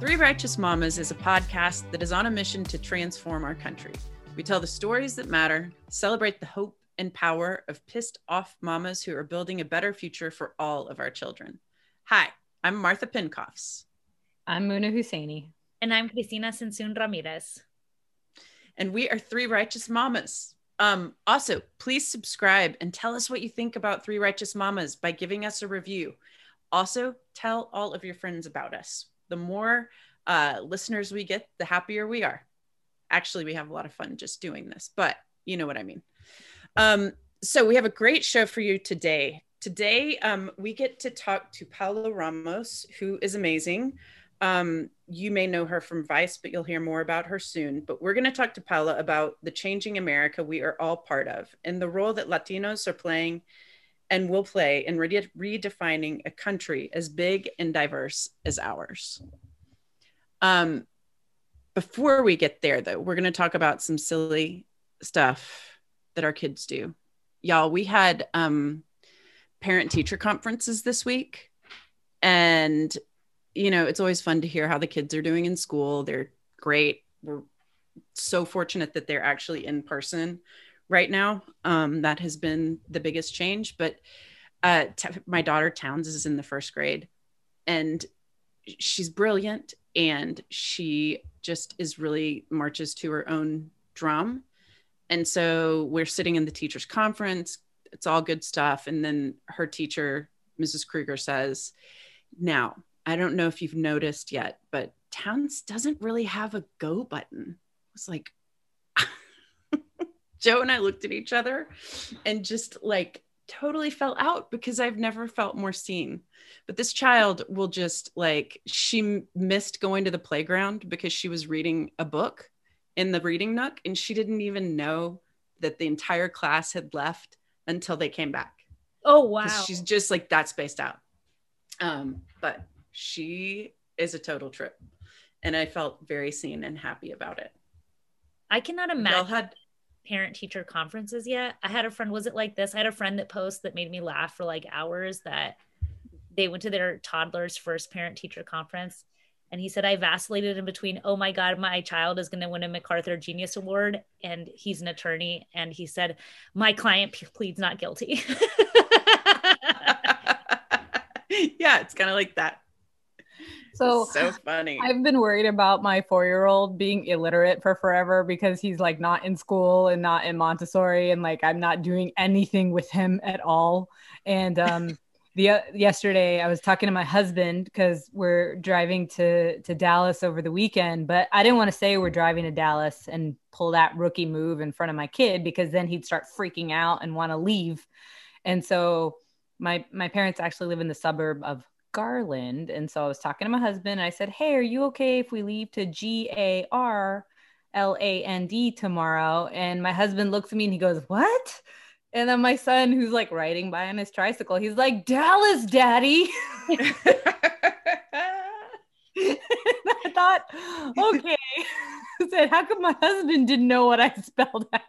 Three Righteous Mamas is a podcast that is on a mission to transform our country. We tell the stories that matter, celebrate the hope and power of pissed off mamas who are building a better future for all of our children. Hi, I'm Martha Pincoffs. I'm Muna Hussaini. And I'm Cristina Tzintzún Ramirez. And we are Three Righteous Mamas. Um, also, please subscribe and tell us what you think about Three Righteous Mamas by giving us a review. Also, tell all of your friends about us. The more uh, listeners we get, the happier we are. Actually, we have a lot of fun just doing this, but you know what I mean. Um, so, we have a great show for you today. Today, um, we get to talk to Paola Ramos, who is amazing. Um, you may know her from Vice, but you'll hear more about her soon. But we're going to talk to Paola about the changing America we are all part of and the role that Latinos are playing and will play in re- redefining a country as big and diverse as ours. Um, before we get there, though, we're going to talk about some silly stuff that our kids do. Y'all, we had um, parent teacher conferences this week. And, you know, it's always fun to hear how the kids are doing in school. They're great. We're so fortunate that they're actually in person right now. Um, that has been the biggest change. But uh, t- my daughter Towns is in the first grade and she's brilliant and she just is really marches to her own drum. And so we're sitting in the teacher's conference. It's all good stuff. And then her teacher, Mrs. Kruger, says, Now, I don't know if you've noticed yet, but Towns doesn't really have a go button. It's like, Joe and I looked at each other and just like totally fell out because I've never felt more seen. But this child will just like, she missed going to the playground because she was reading a book in the reading nook and she didn't even know that the entire class had left until they came back. Oh, wow. She's just like that spaced out. Um, but she is a total trip. And I felt very seen and happy about it. I cannot Y'all imagine had parent teacher conferences yet. I had a friend, was it like this? I had a friend that post that made me laugh for like hours that they went to their toddler's first parent teacher conference. And he said, I vacillated in between, oh my God, my child is going to win a MacArthur Genius Award. And he's an attorney. And he said, my client pleads not guilty. yeah, it's kind of like that. So, so funny. I've been worried about my four year old being illiterate for forever because he's like not in school and not in Montessori. And like I'm not doing anything with him at all. And, um, the uh, yesterday I was talking to my husband because we're driving to to Dallas over the weekend, but I didn't want to say we're driving to Dallas and pull that rookie move in front of my kid because then he'd start freaking out and want to leave. And so my my parents actually live in the suburb of Garland, and so I was talking to my husband. And I said, "Hey, are you okay if we leave to G A R L A N D tomorrow?" And my husband looks at me and he goes, "What?" And then my son, who's like riding by on his tricycle, he's like, Dallas, daddy. I thought, okay. I said, how come my husband didn't know what I spelled out?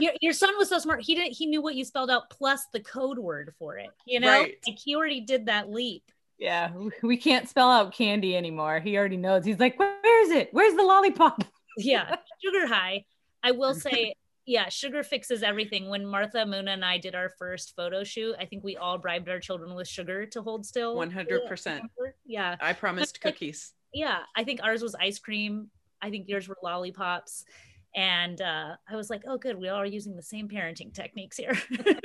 Your, your son was so smart. He didn't, he knew what you spelled out plus the code word for it. You know, Right. like he already did that leap. Yeah, we can't spell out candy anymore. He already knows. He's like, where is it? Where's the lollipop? yeah sugar high i will say yeah sugar fixes everything when martha muna and i did our first photo shoot i think we all bribed our children with sugar to hold still 100%. yeah I promised cookies. yeah i think ours was ice cream i think yours were lollipops and uh, i was like oh good we all are using the same parenting techniques here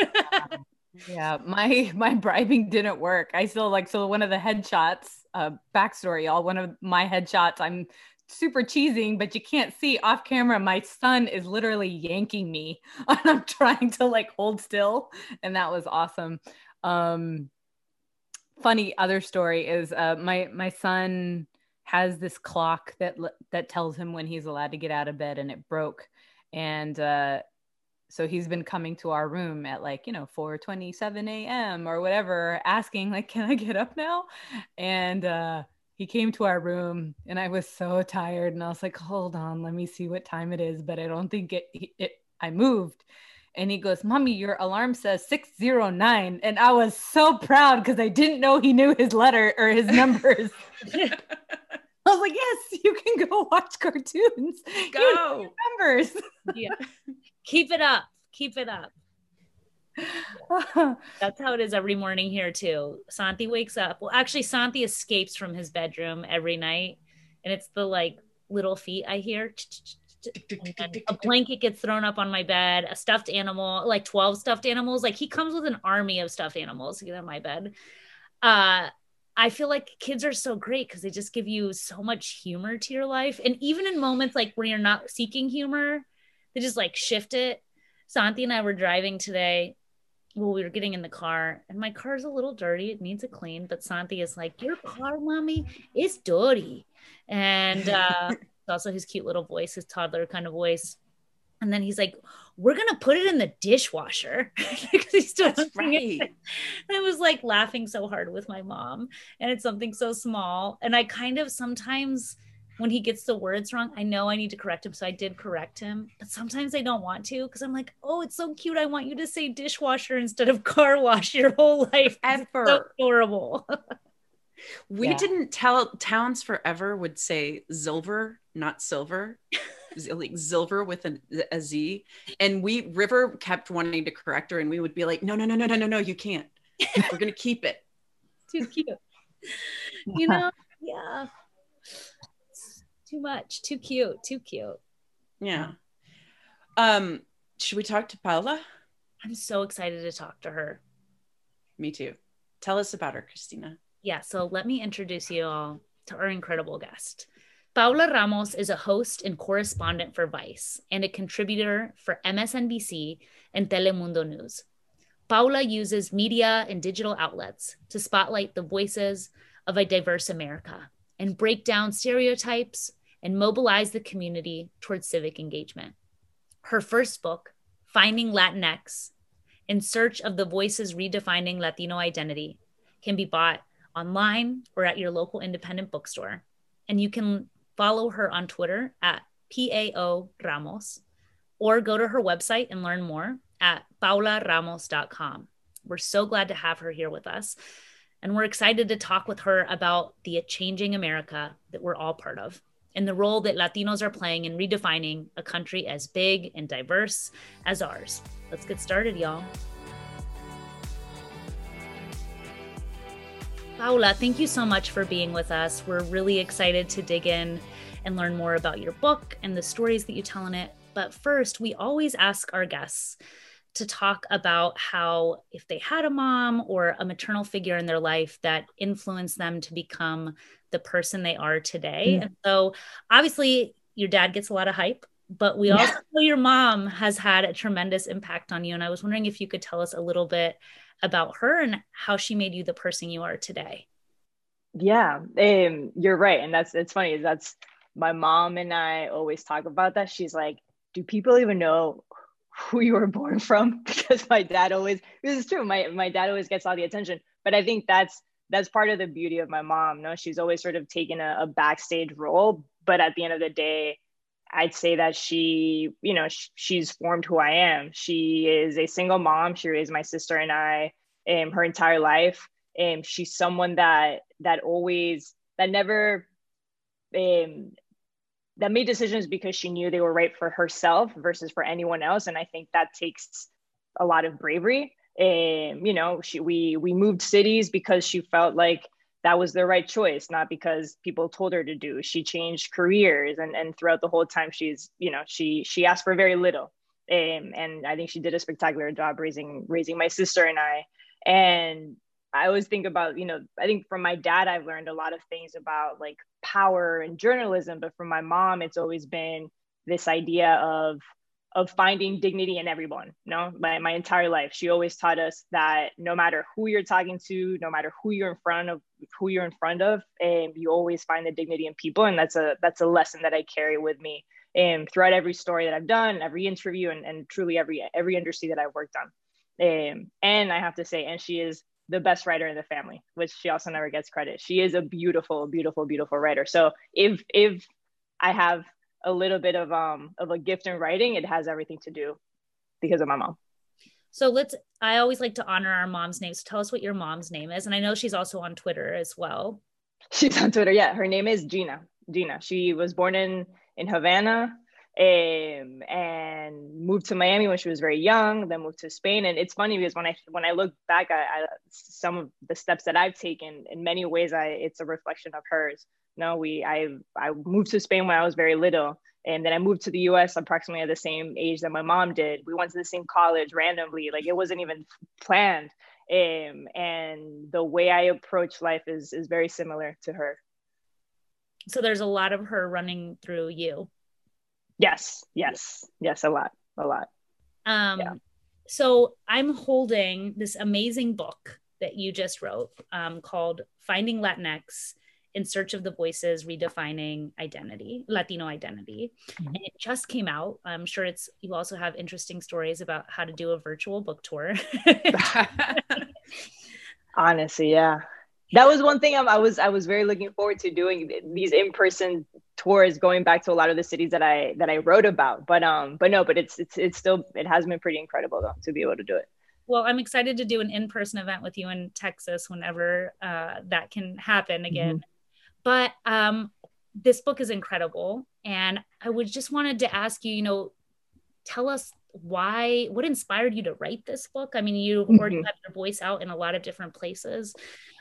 Yeah, my my bribing didn't work. I still like so one of the headshots, uh backstory, all one of my headshots, I'm super cheesing, but you can't see off camera. My son is literally yanking me and I'm trying to like hold still. And that was awesome. Um funny other story is uh my my son has this clock that that tells him when he's allowed to get out of bed and it broke. And uh so he's been coming to our room at like you know 4:27 a.m. or whatever asking like can I get up now and uh he came to our room and I was so tired and I was like hold on let me see what time it is but I don't think it it I moved and he goes, Mommy, your alarm says 609. And I was so proud because I didn't know he knew his letter or his numbers. I was like, Yes, you can go watch cartoons. Go. Numbers. yeah. Keep it up. Keep it up. That's how it is every morning here too. Santi wakes up. Well, actually, Santi escapes from his bedroom every night, and it's the like little feet I hear. A blanket gets thrown up on my bed, a stuffed animal, like 12 stuffed animals. Like he comes with an army of stuffed animals to get on my bed. Uh, I feel like kids are so great because they just give you so much humor to your life. And even in moments like where you're not seeking humor, they just like shift it. Santi and I were driving today well, we were getting in the car and my car's a little dirty. It needs a clean. But Santi is like, Your car, mommy, is dirty. And uh, also his cute little voice, his toddler kind of voice. And then he's like, We're gonna put it in the dishwasher because he's still That's right. I was like laughing so hard with my mom. And it's something so small. And I kind of sometimes when he gets the words wrong, I know I need to correct him. So I did correct him, but sometimes I don't want to because I'm like, oh, it's so cute. I want you to say dishwasher instead of car wash your whole life. Ever. So adorable. we Yeah. didn't tell towns forever would say silver, not silver. Like silver with an, a Z. And we River kept wanting to correct her, and we would be like, no, no, no, no, no, no, no, you can't. We're gonna keep it. Too cute. you know? Yeah. Too much. Too cute. Too cute. Yeah. Um, should we talk to Paola? I'm so excited to talk to her. Me too. Tell us about her, Cristina. Yeah, so let me introduce you all to our incredible guest. Paola Ramos is a host and correspondent for Vice and a contributor for MSNBC and Telemundo News. Paola uses media and digital outlets to spotlight the voices of a diverse America and break down stereotypes and mobilize the community towards civic engagement. Her first book, Finding Latinx In Search of the Voices Redefining Latino Identity, can be bought online or at your local independent bookstore. And you can follow her on Twitter at PAO Ramos or go to her website and learn more at paolaramos.com. We're so glad to have her here with us. And we're excited to talk with her about the changing America that we're all part of and the role that Latinos are playing in redefining a country as big and diverse as ours. Let's get started, y'all. Paola, thank you so much for being with us. We're really excited to dig in and learn more about your book and the stories that you tell in it. But first, we always ask our guests to talk about how, if they had a mom or a maternal figure in their life that influenced them to become the person they are today. Mm. And so, obviously, your dad gets a lot of hype, but we also know your mom has had a tremendous impact on you. And I was wondering if you could tell us a little bit about her and how she made you the person you are today. Yeah, um, you're right, and that's it's funny. That's my mom and I always talk about that. She's like, "Do people even know who you were born from?" Because my dad always this is true. My my dad always gets all the attention, but I think that's that's part of the beauty of my mom. No, she's always sort of taken a, a backstage role, but at the end of the day, I'd say that she, you know, sh- she's formed who I am. She is a single mom. She raised my sister and I um, her entire life. And she's someone that that always that never um, that made decisions because she knew they were right for herself versus for anyone else. And I think that takes a lot of bravery. And you know, she we we moved cities because she felt like that was the right choice, not because people told her to do. She changed careers and, and throughout the whole time she's, you know, she she asked for very little. Um, and I think she did a spectacular job raising raising my sister and I. And I always think about, you know, I think from my dad I've learned a lot of things about like power and journalism, but from my mom it's always been this idea of of finding dignity in everyone you know my, my entire life. She always taught us that no matter who you're talking to no matter who you're in front of who you're in front of and you always find the dignity in people. And that's a that's a lesson that i carry with me and throughout every story that i've done every interview and, and truly every every industry that i've worked on. Um, and i have to say and she is the best writer in the family which she also never gets credit. She is a beautiful beautiful beautiful writer. So if if i have a little bit of um of a gift in writing it has everything to do because of my mom. So let's, I always like to honor our mom's names. Tell us what your mom's name is. And I know she's also on Twitter as well. She's on Twitter. Yeah. Her name is Gina. Gina. She was born in, in Havana um, and moved to Miami when she was very young, then moved to Spain. And it's funny because when I, when I look back at, some of the steps that I've taken in many ways, I, it's a reflection of hers. no, we, I, I moved to Spain when I was very little and then I moved to the US approximately at the same age that my mom did. We went to the same college randomly, like it wasn't even planned. Um, and the way I approach life is is very similar to her. So there's a lot of her running through you. Yes, yes, yes, a lot, a lot. Um, yeah. so I'm holding this amazing book that you just wrote um, called Finding Latinx in search of the voices redefining identity latino identity mm-hmm. and it just came out i'm sure it's you also have interesting stories about how to do a virtual book tour honestly yeah that was one thing I was I was very looking forward to doing these in person tours, going back to a lot of the cities that I that I wrote about. But um, but no, but it's it's it's still it has been pretty incredible though to be able to do it. Well, I'm excited to do an in person event with you in Texas whenever uh, that can happen again. Mm-hmm. But um, this book is incredible. And I would just wanted to ask you, you know, tell us why, what inspired you to write this book? I mean, you mm-hmm. already have your voice out in a lot of different places.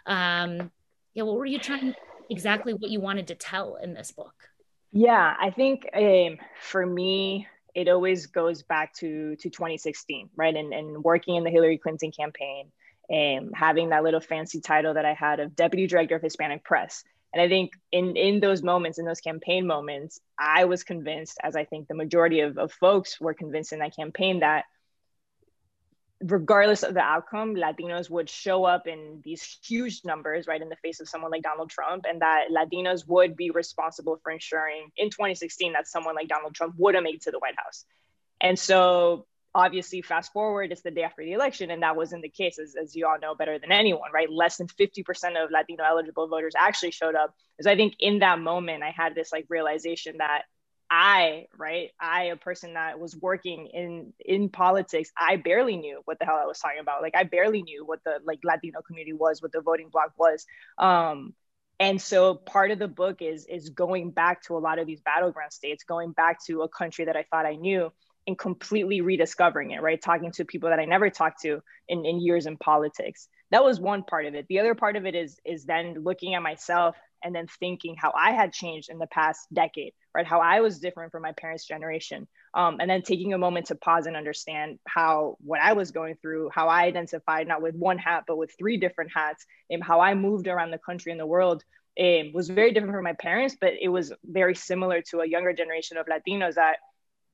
Um, yeah, what were you trying, exactly what you wanted to tell in this book? Yeah, I think um, for me, it always goes back to to 2016, right? And, and working in the Hillary Clinton campaign and having that little fancy title that I had of Deputy Director of Hispanic Press. And I think in in those moments, in those campaign moments, I was convinced, as I think the majority of, of folks were convinced in that campaign, that regardless of the outcome, Latinos would show up in these huge numbers, right, in the face of someone like Donald Trump, and that Latinos would be responsible for ensuring in 2016 that someone like Donald Trump would have made it to the White House. And so obviously fast forward it's the day after the election and that wasn't the case as, as you all know better than anyone right less than 50% of latino eligible voters actually showed up because i think in that moment i had this like realization that i right i a person that was working in in politics i barely knew what the hell i was talking about like i barely knew what the like latino community was what the voting bloc was um and so part of the book is is going back to a lot of these battleground states going back to a country that i thought i knew and completely rediscovering it, right? Talking to people that I never talked to in, in years in politics. That was one part of it. The other part of it is is then looking at myself and then thinking how I had changed in the past decade, right? How I was different from my parents' generation. Um, and then taking a moment to pause and understand how what I was going through, how I identified not with one hat, but with three different hats, and how I moved around the country and the world um, was very different from my parents, but it was very similar to a younger generation of Latinos that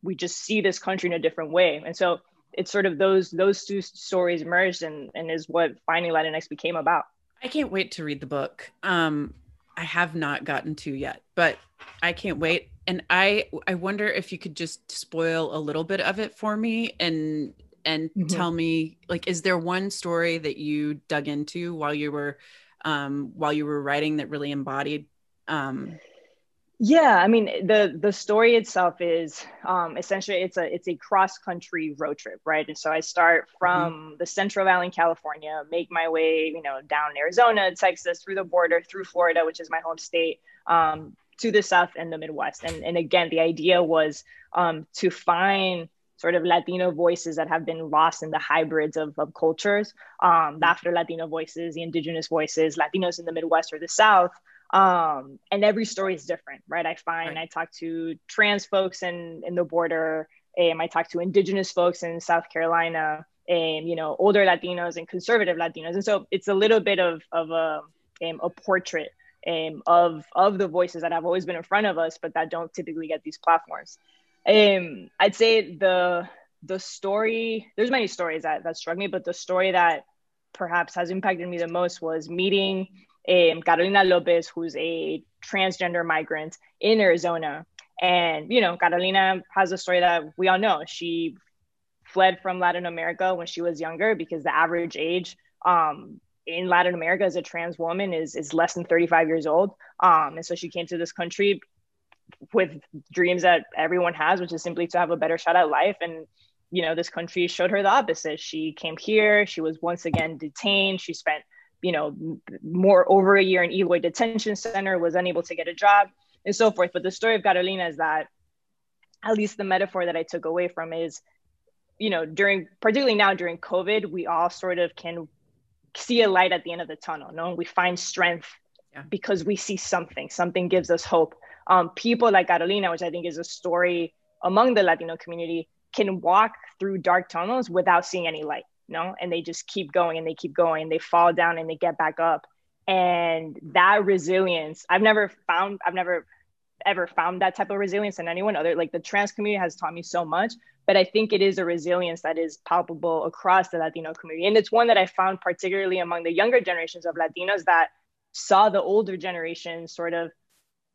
we just see this country in a different way. And so it's sort of those those two stories merged and, and is what Finding Latinx became about. I can't wait to read the book. Um, I have not gotten to yet, but I can't wait. And I I wonder if you could just spoil a little bit of it for me and and mm-hmm. tell me like is there one story that you dug into while you were um, while you were writing that really embodied um, yeah, I mean the the story itself is um, essentially it's a it's a cross country road trip, right? And so I start mm-hmm. from mm-hmm. the Central Valley in California, make my way, you know, down Arizona, Texas, through the border, through Florida, which is my home state, um, to the South and the Midwest. And and again, the idea was um, to find sort of Latino voices that have been lost in the hybrids of, of cultures, um, the Afro Latino voices, the Indigenous voices, Latinos in the Midwest or the South um and every story is different right? I find right. i talk to trans folks in in the border and i talk to indigenous folks in south carolina and you know older latinos and conservative latinos. And so it's a little bit of of a um, a portrait um, of of the voices that have always been in front of us but that don't typically get these platforms. Um i'd say the the story there's many stories that that struck me but the story that perhaps has impacted me the most was meeting um, Carolina Lopez, who's a transgender migrant in Arizona. And, you know, Carolina has a story that we all know. She fled from Latin America when she was younger because the average age um, in Latin America as a trans woman is, is less than 35 years old. Um, and so she came to this country with dreams that everyone has, which is simply to have a better shot at life. And you know, this country showed her the opposite. She came here, she was once again detained, she spent, you know, more over a year in Eloy detention center, was unable to get a job, and so forth. But the story of Carolina is that, at least the metaphor that I took away from is, you know, during particularly now during COVID, we all sort of can see a light at the end of the tunnel. No, we find strength yeah. because we see something. Something gives us hope. Um, people like Carolina, which I think is a story among the Latino community, can walk through dark tunnels without seeing any light. No, and they just keep going and they keep going. And they fall down and they get back up. And that resilience, I've never found. I've never ever found that type of resilience in anyone other. Like the trans community has taught me so much but I think it is a resilience that is palpable across the Latino community. And it's one that I found particularly among the younger generations of Latinos that saw the older generation sort of,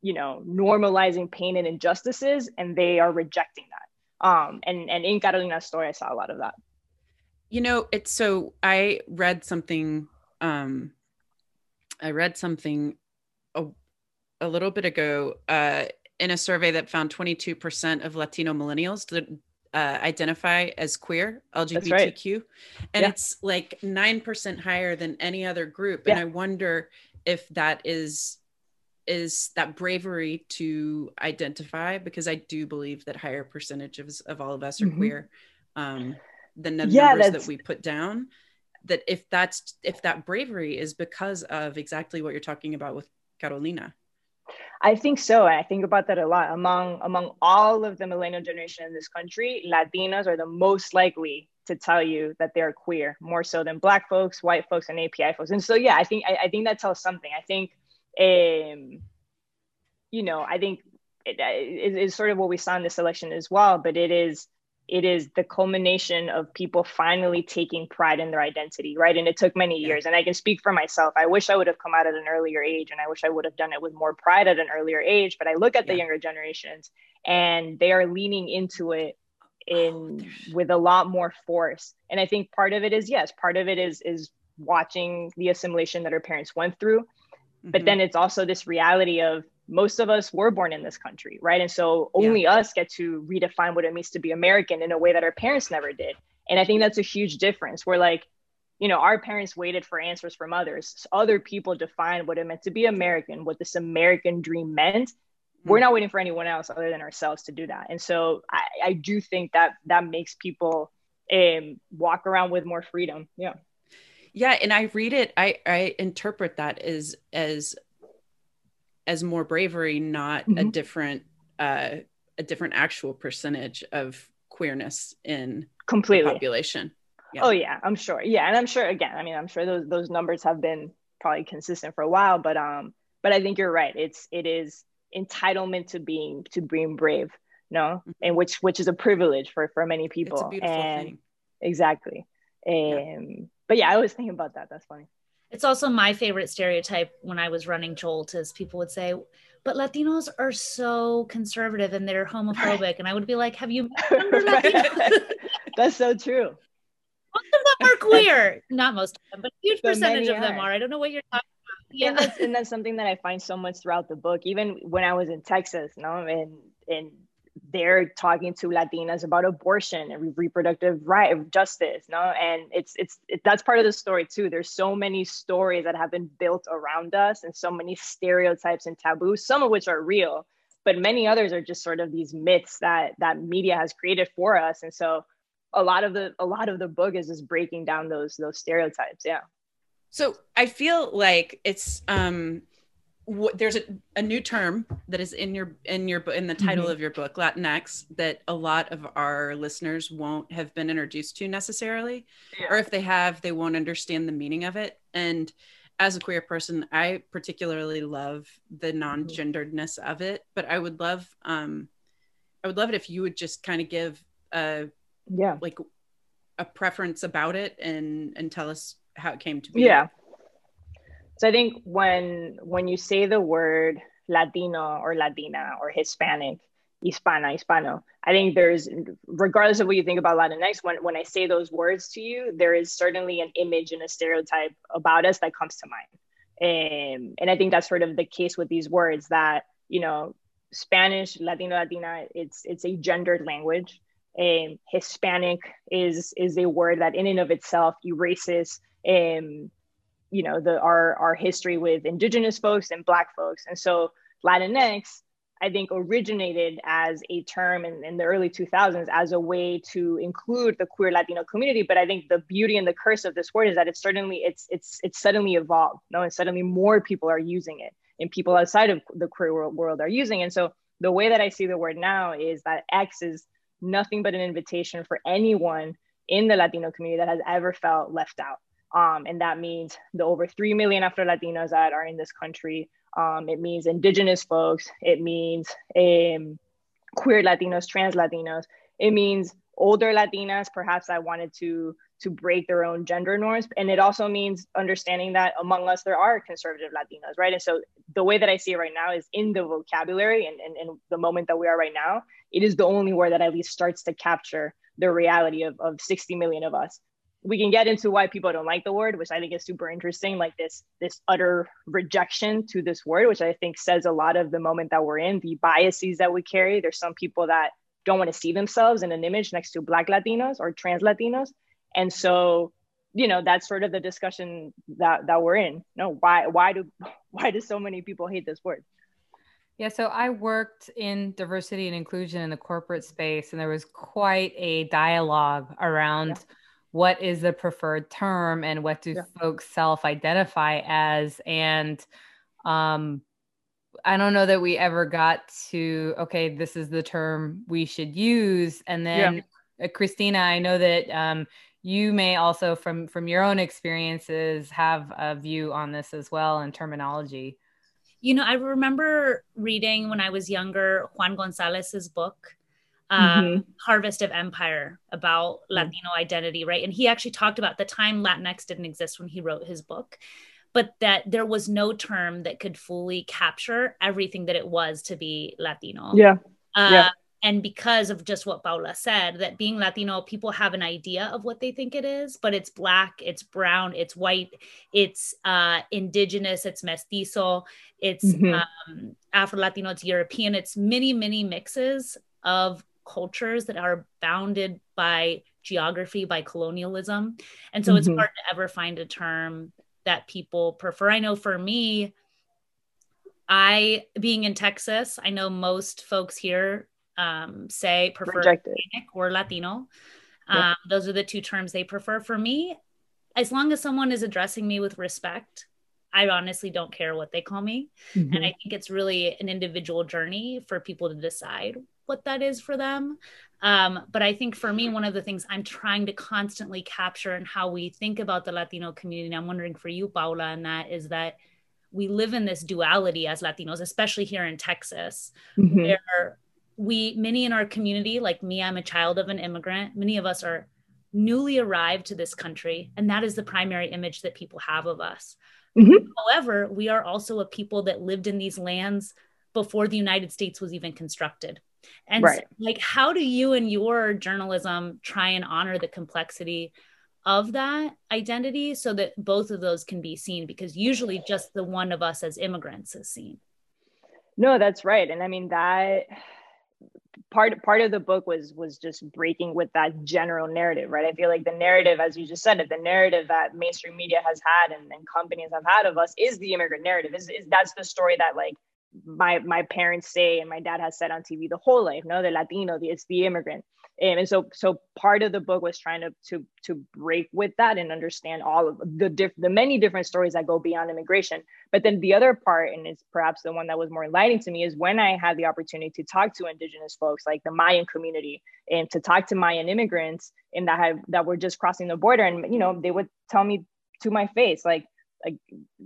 you know, normalizing pain and injustices, and they are rejecting that. Um, and, and in Carolina's story, I saw a lot of that. You know, it's so I read something, um, I read something a, a little bit ago uh, in a survey that found 22% of Latino millennials uh, identify as queer lgbtq right. and yeah. it's like 9% higher than any other group yeah. and i wonder if that is is that bravery to identify because i do believe that higher percentages of all of us are mm-hmm. queer um, the yeah, numbers that we put down that if that's if that bravery is because of exactly what you're talking about with carolina I think so. And I think about that a lot. Among among all of the millennial generation in this country, Latinas are the most likely to tell you that they're queer, more so than black folks, white folks, and API folks. And so yeah, I think I, I think that tells something. I think um, you know, I think it, it is sort of what we saw in this election as well, but it is it is the culmination of people finally taking pride in their identity, right? And it took many years. And I can speak for myself. I wish I would have come out at an earlier age and I wish I would have done it with more pride at an earlier age. But I look at yeah. the younger generations and they are leaning into it in oh, with a lot more force. And I think part of it is yes, part of it is is watching the assimilation that our parents went through. Mm-hmm. But then it's also this reality of most of us were born in this country, right? And so only yeah. us get to redefine what it means to be American in a way that our parents never did. And I think that's a huge difference. We're like, you know, our parents waited for answers from others. Other people defined what it meant to be American, what this American dream meant. Mm-hmm. We're not waiting for anyone else other than ourselves to do that. And so I, I do think that that makes people um, walk around with more freedom. Yeah. Yeah, and I read it. I I interpret that as as as more bravery, not mm-hmm. a different uh, a different actual percentage of queerness in completely population. Yeah. Oh yeah, I'm sure. Yeah, and I'm sure again. I mean, I'm sure those those numbers have been probably consistent for a while, but um, but I think you're right. It's it is entitlement to being to being brave, no, mm-hmm. and which which is a privilege for for many people. It's a beautiful and thing. Exactly. Um, yeah. but yeah, I was thinking about that. That's funny. It's also my favorite stereotype when I was running Jolt is people would say, but Latinos are so conservative and they're homophobic. And I would be like, have you That's so true. Most of them are queer. Not most of them, but a huge percentage of them are. I don't know what you're talking about. Yeah. And that's, and that's something that I find so much throughout the book. Even when I was in Texas, you know, and and they're talking to Latinas about abortion and reproductive right justice, no, and it's it's it, that's part of the story too. There's so many stories that have been built around us, and so many stereotypes and taboos, some of which are real, but many others are just sort of these myths that that media has created for us. And so, a lot of the a lot of the book is just breaking down those those stereotypes. Yeah. So I feel like it's um there's a, a new term that is in your in your in the title mm-hmm. of your book latinx that a lot of our listeners won't have been introduced to necessarily yeah. or if they have they won't understand the meaning of it and as a queer person i particularly love the mm-hmm. non-genderedness of it but i would love um i would love it if you would just kind of give a yeah like a preference about it and and tell us how it came to be yeah so I think when when you say the word Latino or Latina or Hispanic, Hispana, Hispano, I think there's regardless of what you think about Latinx, when when I say those words to you, there is certainly an image and a stereotype about us that comes to mind. And, and I think that's sort of the case with these words that, you know, Spanish, Latino, Latina, it's it's a gendered language. Um, Hispanic is is a word that in and of itself erases um, you know the our our history with indigenous folks and black folks. And so latinx i think originated as a term in, in the early 2000s as a way to include the queer latino community. But i think the beauty and the curse of this word is that it's certainly it's it's it's suddenly evolved no and suddenly more people are using it and people outside of the queer world, world are using and so the way that i see the word now is that x is nothing but an invitation for anyone in the latino community that has ever felt left out um, and that means the over 3 million Afro Latinos that are in this country. Um, it means Indigenous folks. It means um, queer Latinos, trans Latinos. It means older Latinas, perhaps I wanted to to break their own gender norms. And it also means understanding that among us there are conservative Latinos, right? And so the way that I see it right now is in the vocabulary and, and, and the moment that we are right now, it is the only word that at least starts to capture the reality of, of 60 million of us we can get into why people don't like the word which i think is super interesting like this this utter rejection to this word which i think says a lot of the moment that we're in the biases that we carry. There's some people that don't want to see themselves in an image next to black latinos or trans latinos. And so you know that's sort of the discussion that that we're in. No why why do why do so many people hate this word? Yeah, so I worked in diversity and inclusion in the corporate space, and there was quite a dialogue around yeah what is the preferred term and what do yeah. folks self-identify as and um I don't know that we ever got to okay this is the term we should use and then yeah. uh, Cristina I know that um you may also from from your own experiences have a view on this as well and terminology you know i remember reading when i was younger juan gonzalez's book um, mm-hmm. Harvest of Empire about mm-hmm. Latino identity, right? And he actually talked about the time Latinx didn't exist when he wrote his book, but that there was no term that could fully capture everything that it was to be Latino. Yeah. Uh, yeah. And because of just what Paola said, that being Latino, people have an idea of what they think it is, but it's black, it's brown, it's white, it's uh, indigenous, it's mestizo, it's mm-hmm. um, Afro Latino, it's European, it's many, many mixes of cultures that are bounded by geography, by colonialism. And so mm-hmm. it's hard to ever find a term that people prefer. I know for me, I being in Texas, I know most folks here um, say prefer Hispanic or Latino. Um, Those are the two terms they prefer. For me, as long as someone is addressing me with respect, I honestly don't care what they call me. Mm-hmm. And I think it's really an individual journey for people to decide what that is for them. Um, but I think for me, one of the things I'm trying to constantly capture and how we think about the Latino community, I'm wondering for you, Paola, and that is that we live in this duality as Latinos, especially here in Texas, mm-hmm. where we, many in our community, like me, I'm a child of an immigrant, many of us are newly arrived to this country, and that is the primary image that people have of us. Mm-hmm. However, we are also a people that lived in these lands before the United States was even constructed. And right. so, like, how do you and your journalism try and honor the complexity of that identity so that both of those can be seen? Because usually just the one of us as immigrants is seen. No, that's right. And I mean that part part of the book was was just breaking with that general narrative right i feel like the narrative as you just said it the narrative that mainstream media has had and, and companies have had of us is the immigrant narrative is, is that's the story that like my my parents say and my dad has said on TV the whole life, no, the Latino, the, it's the immigrant. Um, and so so part of the book was trying to to to break with that and understand all of the diff- the many different stories that go beyond immigration. But then the other part, and it's perhaps the one that was more enlightening to me, is when I had the opportunity to talk to indigenous folks like the Mayan community and to talk to Mayan immigrants and that have that were just crossing the border, and you know they would tell me to my face like like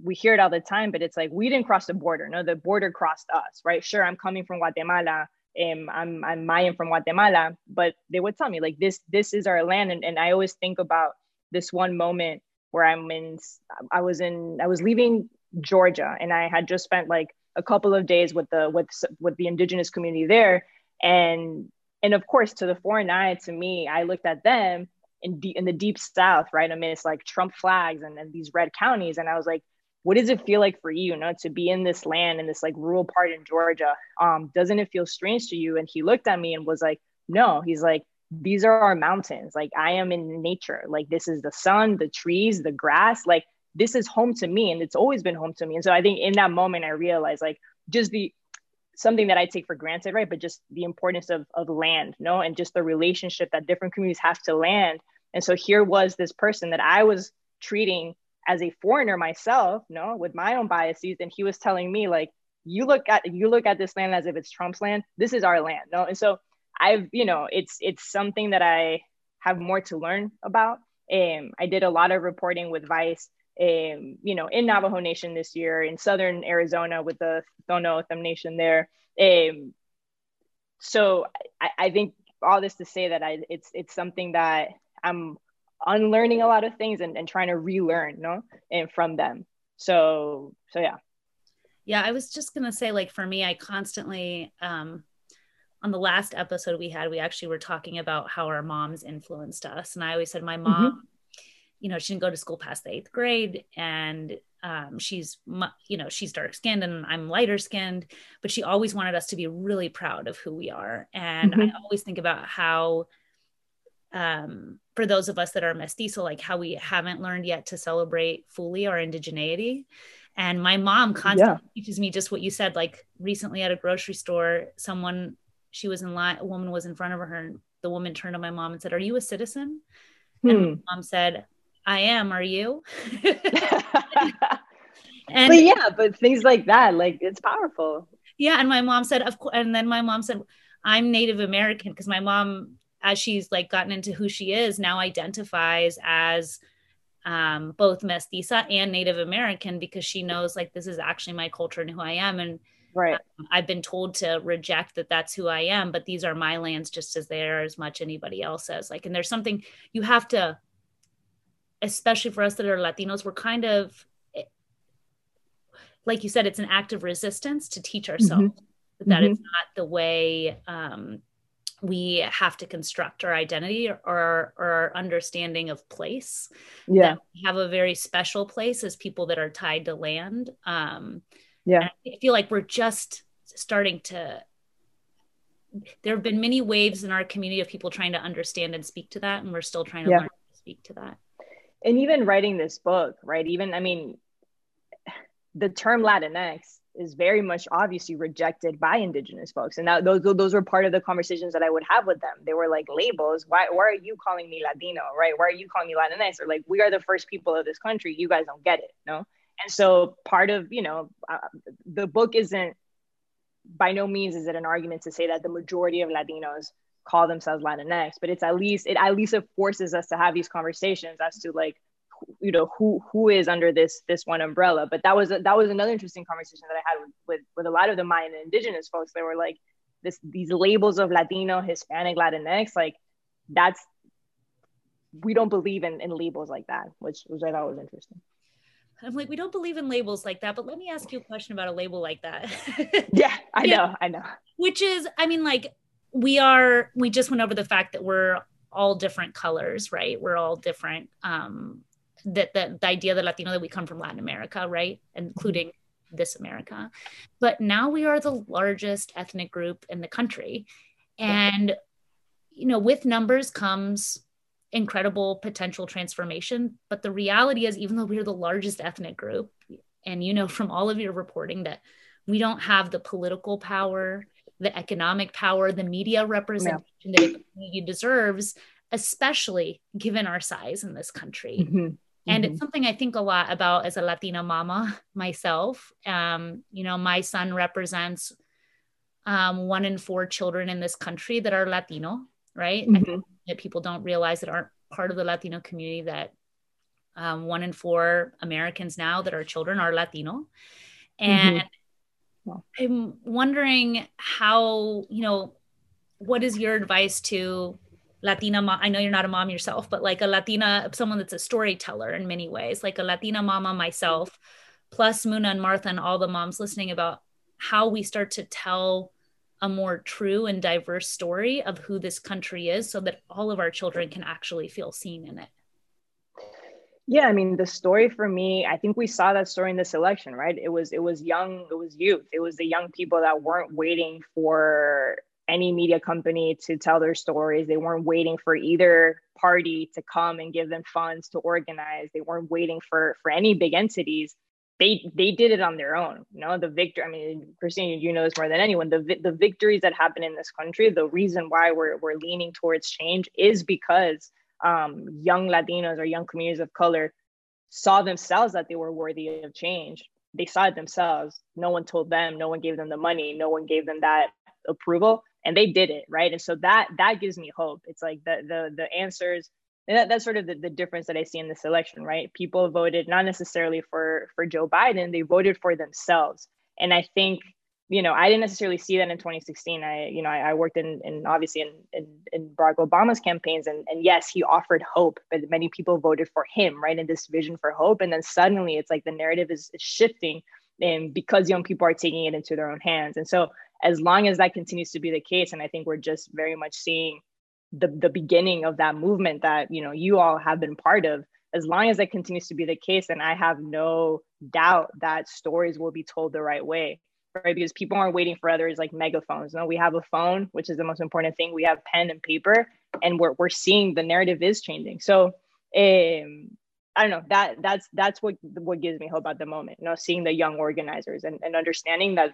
we hear it all the time, but it's like we didn't cross the border. No, the border crossed us, right? Sure, I'm coming from Guatemala. and I'm I'm Mayan from Guatemala, but they would tell me like this this is our land, and, and I always think about this one moment where I'm in I was in I was leaving Georgia, and I had just spent like a couple of days with the with with the indigenous community there, and and of course to the foreign eye to me, I looked at them in, in the deep south, right, amidst like Trump flags and, and these red counties. And I was like, what does it feel like for you, you know, to be in this land in this like rural part in Georgia? Um, doesn't it feel strange to you? And he looked at me and was like, no, he's like, these are our mountains. Like I am in nature. Like this is the sun, the trees, the grass. Like this is home to me and it's always been home to me. And so I think in that moment I realized like just the something that I take for granted, right? But just the importance of of land, no, and just the relationship that different communities have to land. And so here was this person that I was treating as a foreigner myself, no, with my own biases, and he was telling me like, you look at you look at this land as if it's Trump's land. This is our land, no. And so I've, you know, it's it's something that I have more to learn about. Um, I did a lot of reporting with Vice, um, you know, in Navajo Nation this year, in Southern Arizona with the Tohono O'odham Nation there. Um, so I, I think all this to say that I, it's it's something that I'm unlearning a lot of things and, and trying to relearn, no, and from them. So so yeah. Yeah, I was just gonna say, like for me, I constantly um on the last episode we had, we actually were talking about how our moms influenced us. And I always said my mom, mm-hmm. you know, she didn't go to school past the eighth grade and um, she's, you know, she's dark skinned and I'm lighter skinned, but she always wanted us to be really proud of who we are. And mm-hmm. I always think about how, um, for those of us that are mestizo, like how we haven't learned yet to celebrate fully our indigeneity. And my mom constantly yeah. teaches me just what you said. Like recently at a grocery store, someone she was in line a woman was in front of her and the woman turned to my mom and said are you a citizen hmm. and mom said i am are you and but yeah but things like that like it's powerful yeah and my mom said of course and then my mom said i'm native american because my mom as she's like gotten into who she is now identifies as um, both mestiza and native american because she knows like this is actually my culture and who i am and Right. Um, I've been told to reject that that's who I am, but these are my lands just as they are as much anybody else says. Like, and there's something you have to, especially for us that are Latinos, we're kind of, eh, like you said, it's an act of resistance to teach ourselves mm-hmm. that mm-hmm. it's not the way um, we have to construct our identity or, or, or our understanding of place. Yeah. we have a very special place as people that are tied to land. Um, yeah. I feel like we're just starting to there have been many waves in our community of people trying to understand and speak to that and we're still trying to yeah. learn to speak to that and even writing this book right even i mean the term latinx is very much obviously rejected by indigenous folks. And that, those those were part of the conversations that i would have with them. They were like labels? Why, why are you calling me latino right? Why are you calling me latinx? Or like we are the first people of this country. You guys don't get it no and so part of you know uh, the book isn't by no means is it an argument to say that the majority of latinos call themselves latinx but it's at least it at least it forces us to have these conversations as to like you know who who is under this this one umbrella but that was that was another interesting conversation that i had with, with with a lot of the mayan and indigenous folks they were like this these labels of latino hispanic latinx like that's we don't believe in, in labels like that which which i thought was interesting I'm like, we don't believe in labels like that, but let me ask you a question about a label like that. yeah, I know, I know. Which is, I mean, like, we are, we just went over the fact that we're all different colors, right? We're all different. Um, that the, the idea that Latino that we come from Latin America, right, including this America, but now we are the largest ethnic group in the country, and you know, with numbers comes incredible potential transformation. But the reality is, even though we're the largest ethnic group, and you know from all of your reporting that we don't have the political power, the economic power, the media representation yeah. that it deserves, especially given our size in this country. Mm-hmm. And mm-hmm. it's something I think a lot about as a Latina mama myself. Um, you know, my son represents um, one in four children in this country that are Latino, right? Mm-hmm that people don't realize that aren't part of the Latino community that um, one in four Americans now that are children are Latino. And mm-hmm. I'm wondering how, you know, what is your advice to Latina mom? I know you're not a mom yourself, but like a Latina, someone that's a storyteller in many ways, like a Latina mama myself, plus Muna and Martha and all the moms listening about how we start to tell a more true and diverse story of who this country is so that all of our children can actually feel seen in it yeah i mean the story for me i think we saw that story in this election right it was it was young it was youth it was the young people that weren't waiting for any media company to tell their stories. They weren't waiting for either party to come and give them funds to organize. They weren't waiting for for any big entities. They they did it on their own. You know, the victory. I mean, Christine, you know this more than anyone. The the victories that happen in this country, the reason why we're we're leaning towards change is because um, young Latinos or young communities of color saw themselves that they were worthy of change. They saw it themselves. No one told them. No one gave them the money. No one gave them that approval and they did it right? And so that that gives me hope. It's like the the the answers and that, that's sort of the, the difference that i see in this election right? People voted not necessarily for for joe biden they voted for themselves. And i think you know i didn't necessarily see that in 2016 i you know i, I worked in, in obviously in, in, in barack obama's campaigns and, and yes he offered hope but many people voted for him right? In this vision for hope. And then suddenly it's like the narrative is, is shifting and because young people are taking it into their own hands. And so as long as that continues to be the case and i think we're just very much seeing the, the beginning of that movement that you know you all have been part of as long as that continues to be the case then i have no doubt that stories will be told the right way right? Because people aren't waiting for others like megaphones. No we have a phone which is the most important thing. We have pen and paper and we're, we're seeing the narrative is changing. So um I don't know. That that's that's what what gives me hope at the moment. You know, seeing the young organizers and, and understanding that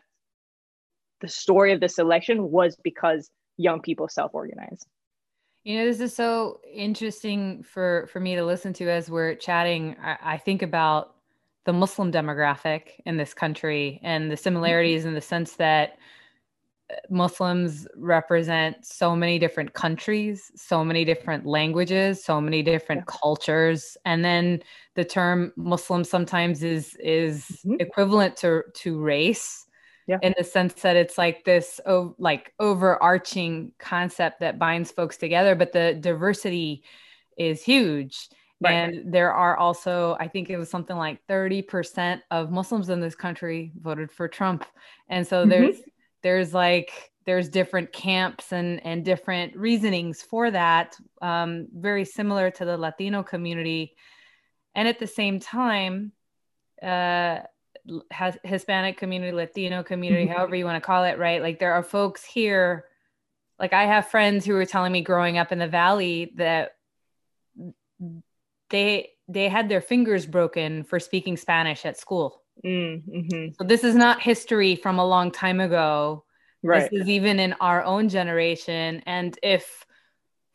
the story of this election was because young people self-organized you know this is so interesting for for me to listen to as we're chatting i, I think about the muslim demographic in this country and the similarities in the sense that muslims represent so many different countries so many different languages so many different yeah. cultures and then the term muslim sometimes is is mm-hmm. equivalent to to race yeah. in the sense that it's like this oh, like overarching concept that binds folks together but the diversity is huge right. and there are also i think it was something like 30% of muslims in this country voted for trump and so mm-hmm. there's there's like there's different camps and and different reasonings for that um, very similar to the latino community and at the same time uh, has Hispanic community, Latino community, mm-hmm. however you want to call it, right? Like there are folks here. Like I have friends who were telling me growing up in the valley that they they had their fingers broken for speaking Spanish at school. Mm-hmm. So this is not history from a long time ago. Right. This is even in our own generation. And if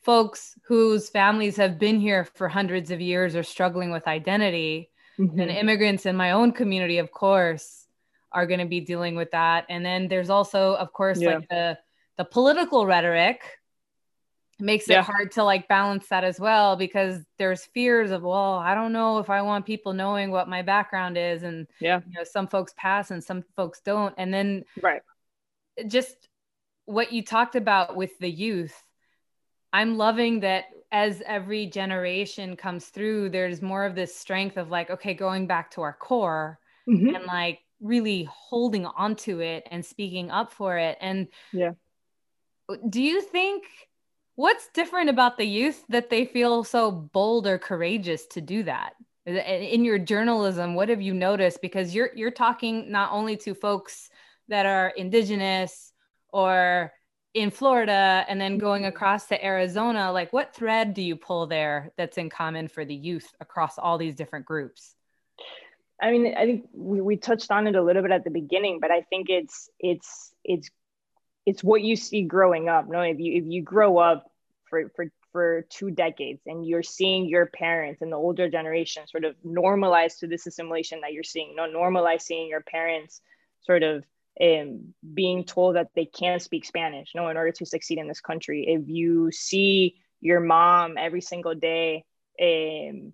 folks whose families have been here for hundreds of years are struggling with identity, mm-hmm. and immigrants in my own community of course are going to be dealing with that and then there's also of course yeah. like the the political rhetoric makes yeah. it hard to like balance that as well because there's fears of well i don't know if i want people knowing what my background is and yeah you know some folks pass and some folks don't and then right just what you talked about with the youth i'm loving that as every generation comes through, there's more of this strength of like, okay, going back to our core mm-hmm. and like really holding onto it and speaking up for it. And yeah, do you think what's different about the youth that they feel so bold or courageous to do that? In your journalism, what have you noticed? Because you're you're talking not only to folks that are indigenous or in Florida and then going mm-hmm. across to Arizona, like what thread do you pull there that's in common for the youth across all these different groups? I mean, I think we, we touched on it a little bit at the beginning, but I think it's it's it's it's what you see growing up. No, if you if you grow up for for for two decades and you're seeing your parents and the older generation sort of normalize to this assimilation that you're seeing, no, normalize seeing your parents sort of um, being told that they can't speak Spanish, no, in order to succeed in this country. If you see your mom every single day, um,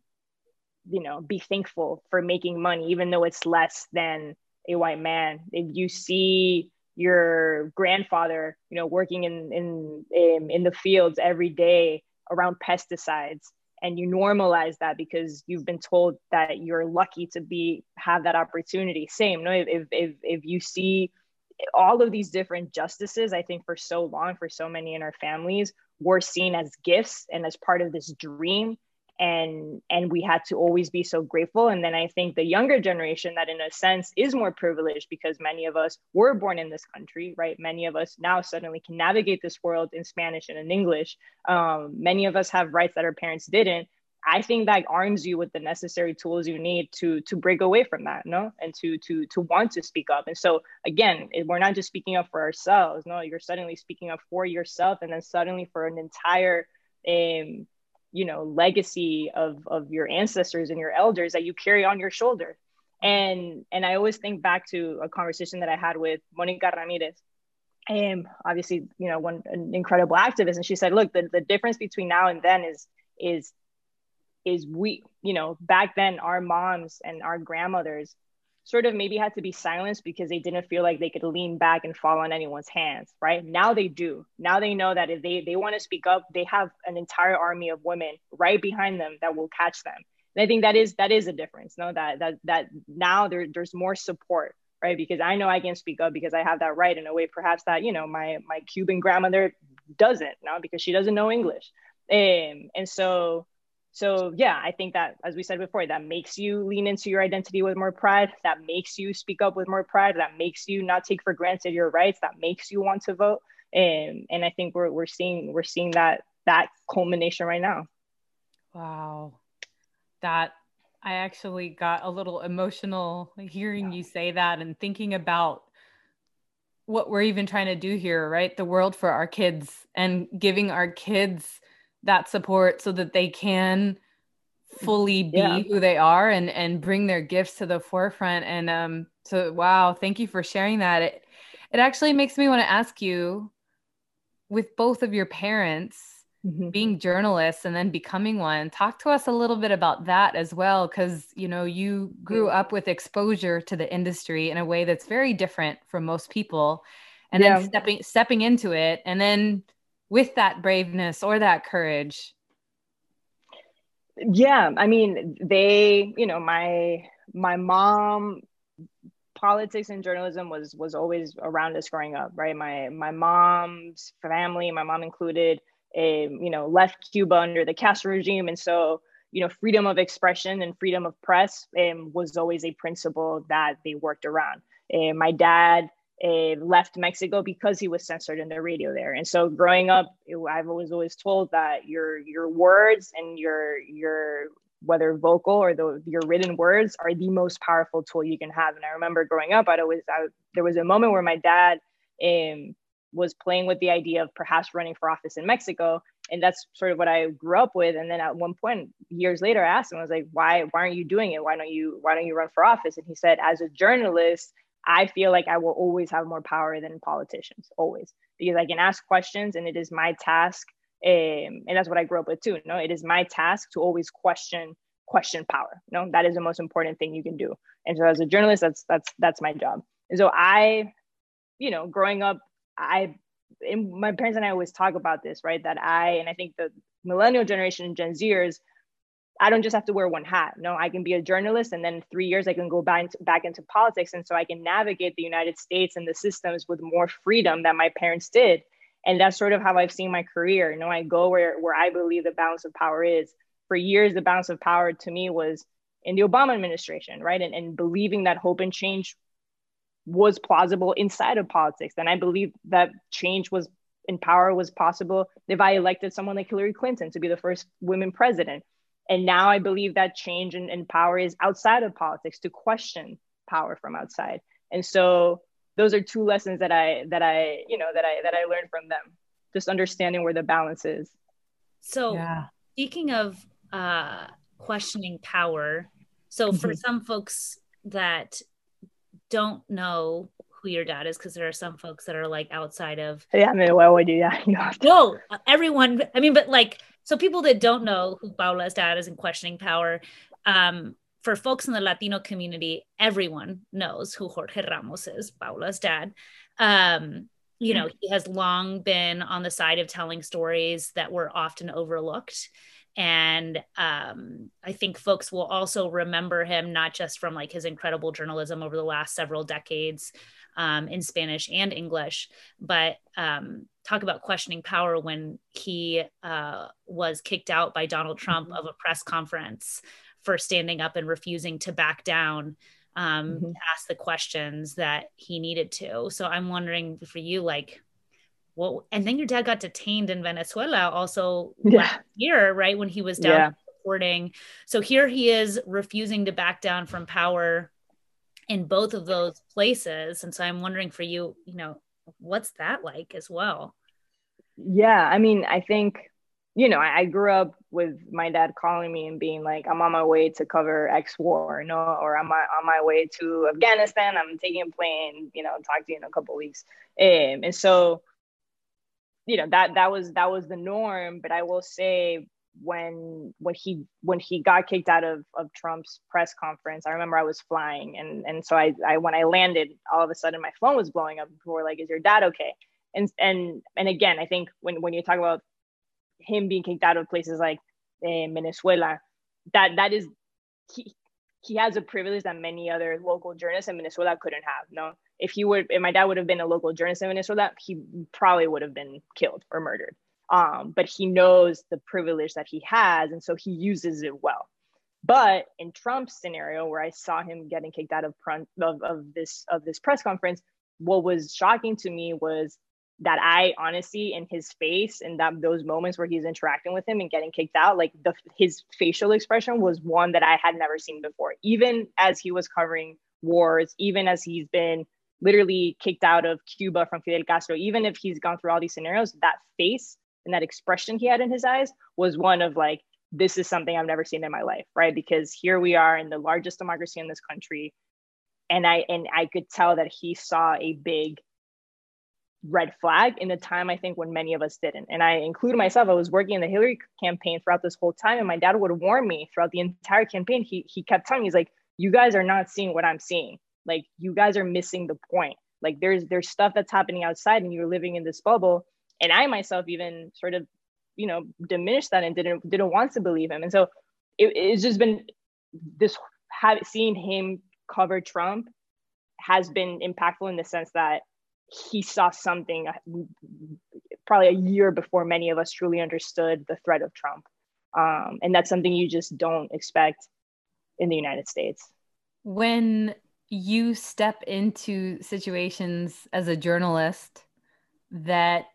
you know, be thankful for making money, even though it's less than a white man. If you see your grandfather, you know, working in in in, in the fields every day around pesticides, and you normalize that because you've been told that you're lucky to be have that opportunity. Same no if if if you see all of these different justices i think for so long for so many in our families were seen as gifts and as part of this dream and and we had to always be so grateful. And then i think the younger generation that in a sense is more privileged because many of us were born in this country right? Many of us now suddenly can navigate this world in spanish and in english. Um, many of us have rights that our parents didn't. I think that arms you with the necessary tools you need to to break away from that, no, and to to to want to speak up. And so again, we're not just speaking up for ourselves. No, you're suddenly speaking up for yourself, and then suddenly for an entire, um, you know, legacy of of your ancestors and your elders that you carry on your shoulder. And and I always think back to a conversation that I had with Monica Ramirez, and obviously, you know, one an incredible activist, and she said, look, the, the difference between now and then is is is we, you know, back then our moms and our grandmothers sort of maybe had to be silenced because they didn't feel like they could lean back and fall on anyone's hands, right? Now they do. Now they know that if they they want to speak up, they have an entire army of women right behind them that will catch them. And I think that is that is a difference, no? That that that now there, there's more support, right? Because I know I can speak up because I have that right in a way perhaps that, you know, my my Cuban grandmother doesn't, no, because she doesn't know English. Um, and so so yeah i think that as we said before that makes you lean into your identity with more pride that makes you speak up with more pride that makes you not take for granted your rights that makes you want to vote. And and i think we're, we're seeing we're seeing that that culmination right now. Wow. That i actually got a little emotional hearing yeah. you say that and thinking about what we're even trying to do here right? The world for our kids and giving our kids that support so that they can fully be yeah. who they are and and bring their gifts to the forefront and um so wow thank you for sharing that it it actually makes me want to ask you with both of your parents mm-hmm. being journalists and then becoming one talk to us a little bit about that as well because you know you grew up with exposure to the industry in a way that's very different from most people and yeah. then stepping stepping into it and then with that braveness or that courage? Yeah, I mean, they, you know, my my mom politics and journalism was was always around us growing up, right? My my mom's family, my mom included, a, you know, left Cuba under the Castro regime, and so you know, freedom of expression and freedom of press um, was always a principle that they worked around. And my dad left Mexico because he was censored in the radio there. And so growing up, I've always always told that your your words and your your whether vocal or the, your written words are the most powerful tool you can have. And I remember growing up, I'd always I, there was a moment where my dad um, was playing with the idea of perhaps running for office in Mexico. And that's sort of what I grew up with. And then at one point, years later, I asked him, I was like, why, why aren't you doing it? Why don't you, why don't you run for office? And he said, as a journalist, I feel like I will always have more power than politicians, always, because I can ask questions and it is my task. Um, and that's what I grew up with too. No, it is my task to always question question power. No, that is the most important thing you can do. And so as a journalist, that's that's that's my job. And so I, you know, growing up, I my parents and I always talk about this, right? That I and I think the millennial generation, and Gen Zers, I don't just have to wear one hat. No, I can be a journalist and then three years I can go back into, back into politics. And so I can navigate the United States and the systems with more freedom than my parents did. And that's sort of how I've seen my career. You know, I go where, where I believe the balance of power is. For years, the balance of power to me was in the Obama administration, right? And, and believing that hope and change was plausible inside of politics. And I believe that change was in power was possible if I elected someone like Hillary Clinton to be the first women president and now i believe that change in, in power is outside of politics to question power from outside and so those are two lessons that i that i you know that i that i learned from them just understanding where the balance is so yeah. speaking of uh questioning power so mm-hmm. for some folks that don't know who your dad is because there are some folks that are like outside of yeah i mean why would you yeah you no everyone i mean but like so people that don't know who Paola's dad is in questioning power, um, for folks in the Latino community, everyone knows who Jorge Ramos is, Paola's dad. Um, you know, he has long been on the side of telling stories that were often overlooked. and um, i think folks will also remember him not just from like his incredible journalism over the last several decades um, in spanish and english but um, talk about questioning power when he uh, was kicked out by donald trump mm-hmm. of a press conference for standing up and refusing to back down um, mm-hmm. ask the questions that he needed to so i'm wondering for you like well, and then your dad got detained in Venezuela also yeah. last year, right? When he was down yeah. reporting. So here he is refusing to back down from power in both of those places. And so I'm wondering for you, you know, what's that like as well? Yeah. I mean, I think, you know, I, grew up with my dad calling me and being like, I'm on my way to cover X war, you know, or I'm on my way to Afghanistan. I'm taking a plane, you know, talk to you in a couple weeks. Um, and so, you know that that was that was the norm but i will say when when he when he got kicked out of of trump's press conference i remember i was flying and and so i i when i landed all of a sudden my phone was blowing up people were like is your dad okay and and and again i think when when you talk about him being kicked out of places like eh, venezuela that that is he he has a privilege that many other local journalists in venezuela couldn't have no if he would if my dad would have been a local journalist in Venezuela, he probably would have been killed or murdered. Um, but he knows the privilege that he has, and so he uses it well. But in Trump's scenario, where I saw him getting kicked out of, of, of this of this press conference, what was shocking to me was that I honestly, in his face, and that those moments where he's interacting with him and getting kicked out, like the his facial expression was one that I had never seen before. Even as he was covering wars, even as he's been literally kicked out of Cuba from Fidel Castro, even if he's gone through all these scenarios, that face and that expression he had in his eyes was one of like, this is something I've never seen in my life, right? Because here we are in the largest democracy in this country. And I and I could tell that he saw a big red flag in a time I think when many of us didn't. And I include myself. I was working in the Hillary campaign throughout this whole time, and my dad would warn me throughout the entire campaign. He he kept telling me, he's like, "You guys are not seeing what I'm seeing like you guys are missing the point like there's there's stuff that's happening outside and you're living in this bubble and i myself even sort of you know diminished that and didn't didn't want to believe him. And so it, it's just been this have seeing him cover trump has been impactful in the sense that he saw something probably a year before many of us truly understood the threat of trump. Um, and that's something you just don't expect in the united states. When you step into situations as a journalist that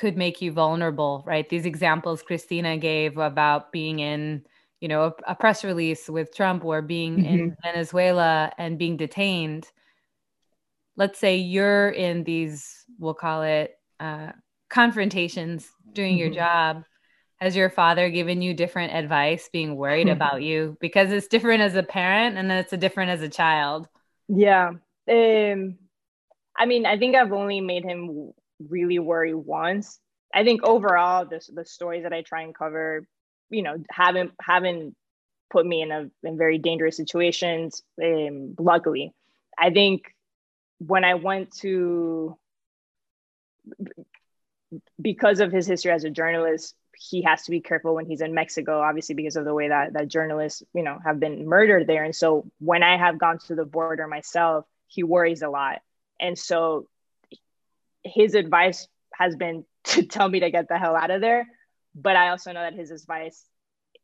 could make you vulnerable, right? These examples Cristina gave about being in, you know, a, a press release with Trump or being mm-hmm. in Venezuela and being detained. Let's say you're in these, we'll call it uh, confrontations doing mm-hmm. your job. Has your father given you different advice, being worried about you? Because it's different as a parent and it's a different as a child. Yeah. Um, I mean, I think I've only made him really worry once. I think overall, the the stories that I try and cover, you know, haven't haven't put me in a in very dangerous situations. Um, luckily, I think when I went to because of his history as a journalist, he has to be careful when he's in Mexico, obviously because of the way that that journalists, you know, have been murdered there. And so when I have gone to the border myself, he worries a lot. And so his advice has been to tell me to get the hell out of there. But I also know that his advice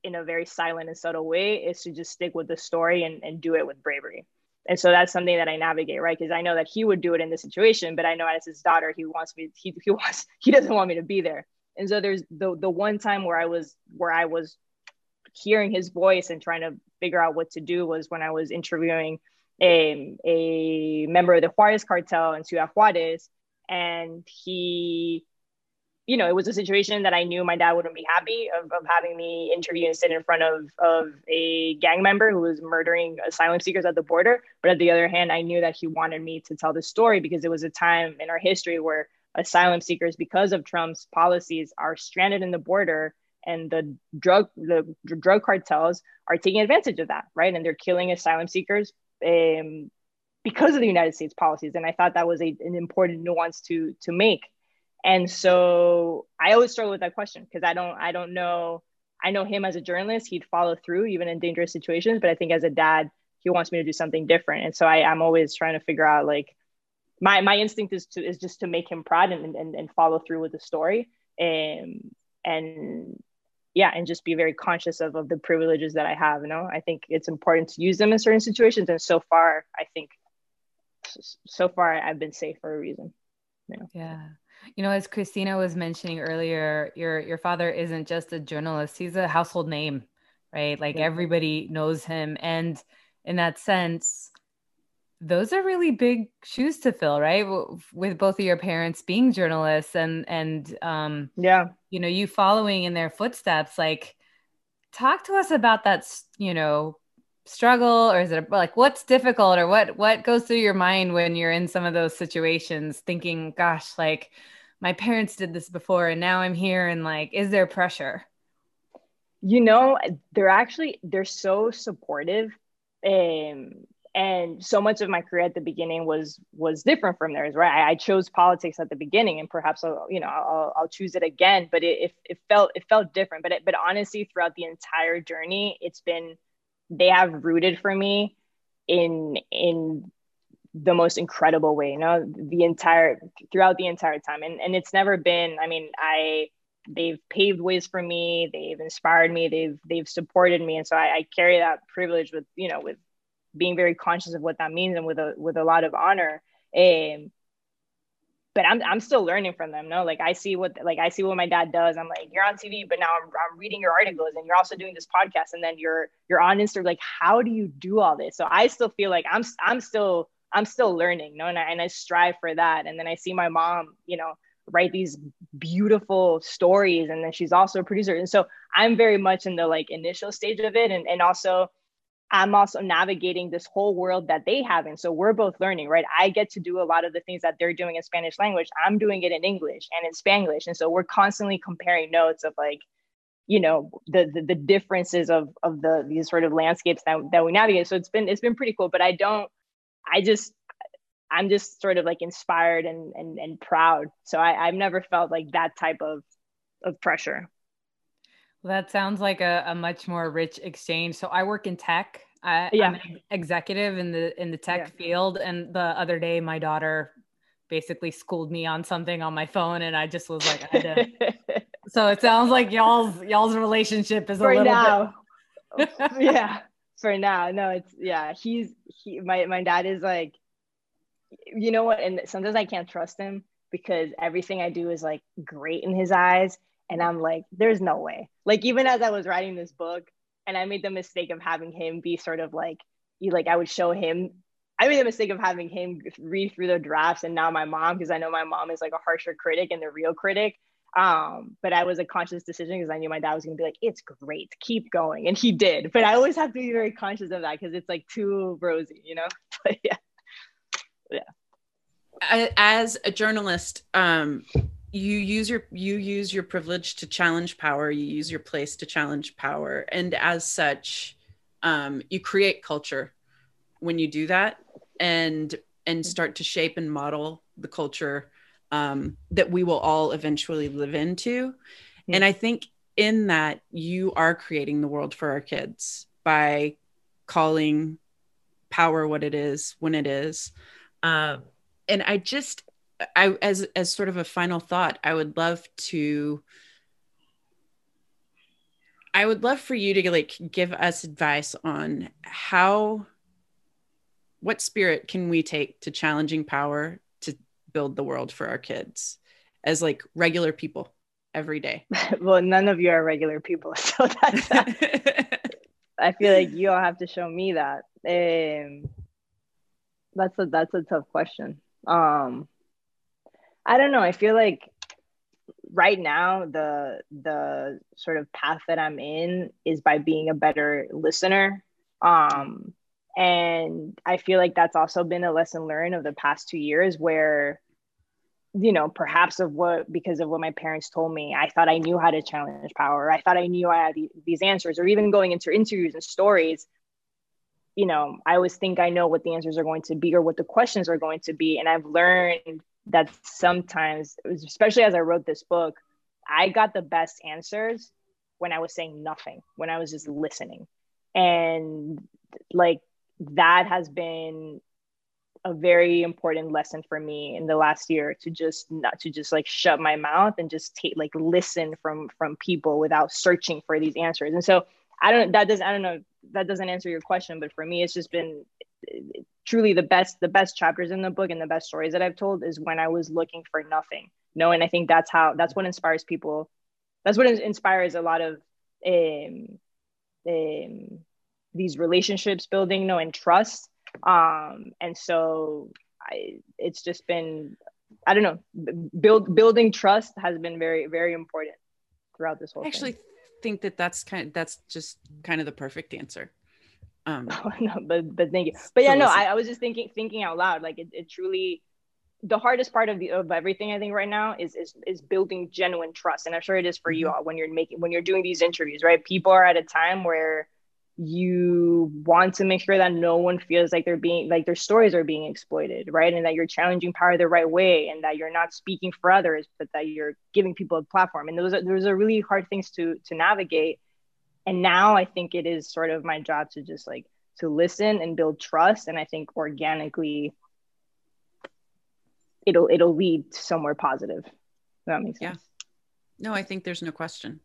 in a very silent and subtle way is to just stick with the story and, and do it with bravery. And so that's something that I navigate, right? Because I know that he would do it in this situation, but I know as his daughter, he wants me, he, he wants, he doesn't want me to be there. And so there's the the one time where I was where I was hearing his voice and trying to figure out what to do was when I was interviewing a, a member of the Juarez cartel in Ciudad Juarez. And he, you know, it was a situation that I knew my dad wouldn't be happy of, of having me interview and sit in front of, of a gang member who was murdering asylum seekers at the border. But at the other hand, I knew that he wanted me to tell the story because it was a time in our history where asylum seekers because of Trump's policies are stranded in the border and the drug the drug cartels are taking advantage of that right and they're killing asylum seekers um, because of the United States policies and I thought that was a, an important nuance to to make and so I always struggle with that question because I don't I don't know I know him as a journalist, he'd follow through even in dangerous situations. But I think as a dad, he wants me to do something different. And so I, I'm always trying to figure out like my my instinct is to is just to make him proud and and, and follow through with the story. And and yeah, and just be very conscious of, of the privileges that I have. You know, I think it's important to use them in certain situations. And so far, I think so far I've been safe for a reason. Know? Yeah. You know, as Cristina was mentioning earlier, your your father isn't just a journalist; he's a household name, right? Like yeah. everybody knows him, and in that sense, those are really big shoes to fill, right? With both of your parents being journalists, and and um, yeah, you know, you following in their footsteps. Like, talk to us about that. You know, struggle or is it like what's difficult or what what goes through your mind when you're in some of those situations thinking gosh like my parents did this before and now i'm here and like is there pressure? You know they're actually they're so supportive and and so much of my career at the beginning was was different from theirs right? I, I chose politics at the beginning and perhaps i'll you know i'll, I'll choose it again but it, it, it felt it felt different but it, but honestly throughout the entire journey it's been they have rooted for me in in the most incredible way you know the entire throughout the entire time. And and it's never been i mean i they've paved ways for me they've inspired me they've they've supported me. And so I, I carry that privilege with you know with being very conscious of what that means and with a with a lot of honor. Um, but I'm I'm still learning from them. No, like I see what like I see what my dad does. I'm like, you're on TV, but now I'm, I'm reading your articles and you're also doing this podcast, and then you're you're on Instagram. Like, how do you do all this? So I still feel like I'm I'm still I'm still learning. No, and I, and I strive for that. And then I see my mom, you know, write these beautiful stories, and then she's also a producer. And so I'm very much in the like initial stage of it, and and also I'm also navigating this whole world that they haven't. So we're both learning, right? I get to do a lot of the things that they're doing in Spanish language. I'm doing it in English and in Spanglish. And so we're constantly comparing notes of like, you know, the the, the differences of of the these sort of landscapes that, that we navigate. So it's been it's been pretty cool. But I don't I just I'm just sort of like inspired and and and proud. So I, I've never felt like that type of of pressure. That sounds like a, a much more rich exchange. So I work in tech. I, yeah. I'm an executive in the in the tech yeah. field, and the other day my daughter basically schooled me on something on my phone, and I just was like, I had to. so it sounds like y'all's y'all's relationship is for a little now. bit. yeah, for now. No, it's yeah. He's he. My my dad is like, you know what? And sometimes I can't trust him because everything I do is like great in his eyes and I'm like, there's no way. Like, even as I was writing this book, and I made the mistake of having him be sort of like, you like, I would show him. I made the mistake of having him read through the drafts, and now my mom, because I know my mom is like a harsher critic and the real critic. Um, but I was a conscious decision because I knew my dad was gonna be like, "It's great, keep going," and he did. But I always have to be very conscious of that because it's like too rosy, you know. But yeah, yeah. As a journalist, um, you use your you use your privilege to challenge power you use your place to challenge power. And as such um, you create culture when you do that and and start to shape and model the culture um, that we will all eventually live into. And i think in that you are creating the world for our kids by calling power what it is when it is. Um, and i just I as as sort of a final thought, I would love to I would love for you to like give us advice on how what spirit can we take to challenging power to build the world for our kids as like regular people every day. well, none of you are regular people, so that's I feel like you all have to show me that. Um, that's a that's a tough question. Um, I don't know. I feel like right now the the sort of path that I'm in is by being a better listener. Um and I feel like that's also been a lesson learned of the past 2 years where you know, perhaps of what because of what my parents told me, I thought I knew how to challenge power. I thought I knew I had these answers or even going into interviews and stories you know, I always think I know what the answers are going to be or what the questions are going to be. And I've learned that sometimes, especially as I wrote this book, I got the best answers when I was saying nothing, when I was just listening. And like that has been a very important lesson for me in the last year to just not to just like shut my mouth and just take like listen from from people without searching for these answers. And so I don't that does I don't know that doesn't answer your question, but for me it's just been truly the best the best chapters in the book and the best stories that I've told is when I was looking for nothing. No, and I think that's how that's what inspires people. That's what inspires a lot of um, um, these relationships building, no, and trust. Um, and so I, it's just been, I don't know, build building trust has been very very important throughout this whole. I actually thing. think that that's kind of, that's just kind of the perfect answer. Um, oh, no, but but thank you. But yeah, no, I, I was just thinking thinking out loud. Like it, it truly the hardest part of the of everything I think right now is is is building genuine trust, and I'm sure it is for you mm-hmm. all when you're making when you're doing these interviews, right? People are at a time where you want to make sure that no one feels like they're being like their stories are being exploited, right? And that you're challenging power the right way, and that you're not speaking for others, but that you're giving people a platform. And those are those are really hard things to to navigate. And now I think it is sort of my job to just like to listen and build trust, and I think organically it'll it'll lead to somewhere positive. That makes sense. Yeah. No, I think there's no question.